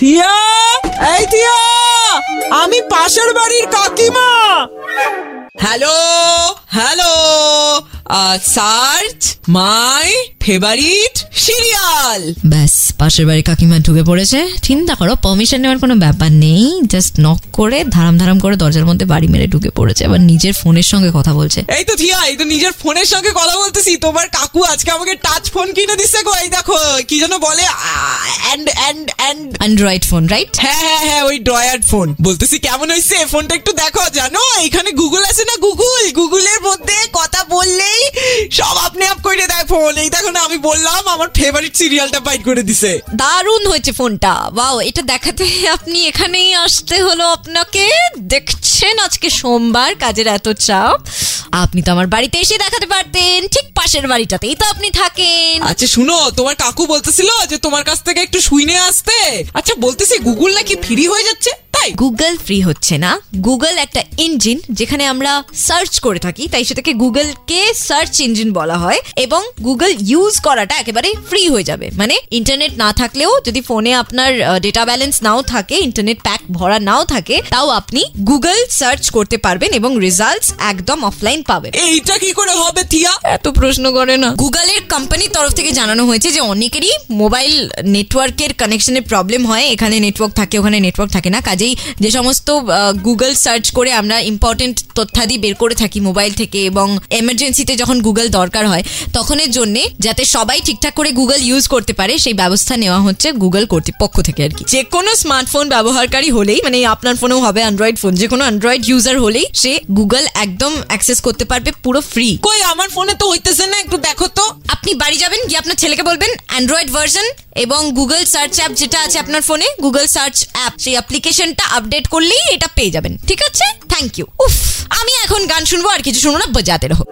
থিয়া? এই থিয়া আমি পাশের বাড়ির কাকিমা। Hello hello search my favourite serial ব্যাস পাশের বাড়ি কাকিমা ঢুকে পড়েছে। চিন্তা করো পারমিশন নেওয়ার কোনো ব্যাপার নেই। জাস্ট নক করে ধারাম ধারাম করে দরজার মধ্যে বাড়ি মেরে ঢুকে পড়েছে। আবার নিজের ফোনের সঙ্গে কথা বলছে। এই তো থিয়া এই তো নিজের ফোনের সঙ্গে কথা বলতেছি। তোমার কাকু আজকে আমাকে টাচ ফোন কিনে দিচ্ছে গো এই দেখো কি যেন বলে and and and android phone right হ্যাঁ হ্যাঁ হ্যাঁ ওই ড্রয়ার ফোন। বলতেছি কেমন হয়েছে ফোনটা একটু দেখো জানো? এখানে গুগল আছে না ফোন এই দেখো না আমি বললাম আমার ফেভারিট সিরিয়ালটা বাইট করে দিছে। দারুণ হয়েছে ফোনটা ওয়াও এটা দেখাতে আপনি এখানেই আসতে হলো আপনাকে। দেখছেন আজকে সোমবার কাজের এত চাপ। আপনি তো আমার বাড়িতে এসে দেখাতে পারতেন ঠিক পাশের বাড়িটাতেই তো আপনি থাকেন। আচ্ছা শুনো তোমার কাকু বলতেছিল যে তোমার কাছ থেকে একটু শুইনে আসতে। আচ্ছা বলতেছি গুগল নাকি ফ্রি হয়ে যাচ্ছে? তাই গুগল ফ্রি হচ্ছে না। গুগল একটা ইঞ্জিন যেখানে আমরা সার্চ করে থাকি তাই সেটাকে গুগলকে সার্চ ইঞ্জিন বলা হয় এবং গুগল ইউজ করাটা একেবারে ফ্রি হয়ে যাবে। মানে ইন্টারনেট না থাকলেও যদি ফোনে আপনার ডেটা ব্যালেন্স নাও থাকে ইন্টারনেট প্যাক ভরা নাও থাকে তাও আপনি গুগল সার্চ করতে পারবেন এবং রেজাল্টস একদম অফলাইন পাবেন। এইটা কি করে হবে থিয়া? এত প্রশ্ন করে না। গুগলের কোম্পানির তরফ থেকে জানানো হয়েছে যে অনেকেরই মোবাইল নেটওয়ার্কের কানেকশনের প্রবলেম হয়। এখানে নেটওয়ার্ক থাকে ওখানে নেটওয়ার্ক থাকে না। কাজেই যে সমস্ত গুগল সার্চ করে আমরা ইম্পর্টেন্ট তথ্যাদি বের করে থাকি মোবাইল থেকে এবং এমার্জেন্সিতে যখন গুগল দরকার হয় তখনের জন্য যাতে সবাই ঠিকঠাক করে গুগল ইউজ করতে পারে সেই ব্যবস্থা নেওয়া হচ্ছে গুগল কর্তৃপক্ষ থেকে আর কি। যে কোনো স্মার্টফোন ব্যবহারকারী হলেই মানে আপনার ফোনেও হবে অ্যান্ড্রয়েড ফোন যে কোনো অ্যান্ড্রয়েড ইউজার হলেই সে গুগল একদম অ্যাক্সেস করতে পারবে পুরো ফ্রি কই আমার ফোনে তো হইতেছে না একটু দেখো তো। আপনি বাড়ি যাবেন গিয়ে আপনার ছেলেকে বলবেন অ্যান্ড্রয়েড ভার্সন এবং গুগল সার্চ অ্যাপ যেটা আছে আপনার ফোনে গুগল সার্চ অ্যাপ সেই অ্যাপ্লিকেশনটা আপডেট করলেই এটা পেয়ে যাবেন। ঠিক আছে? থ্যাংক ইউ উফ, আমি এখন গান শুনব আর কিছু শুনব না বাজাতে রহো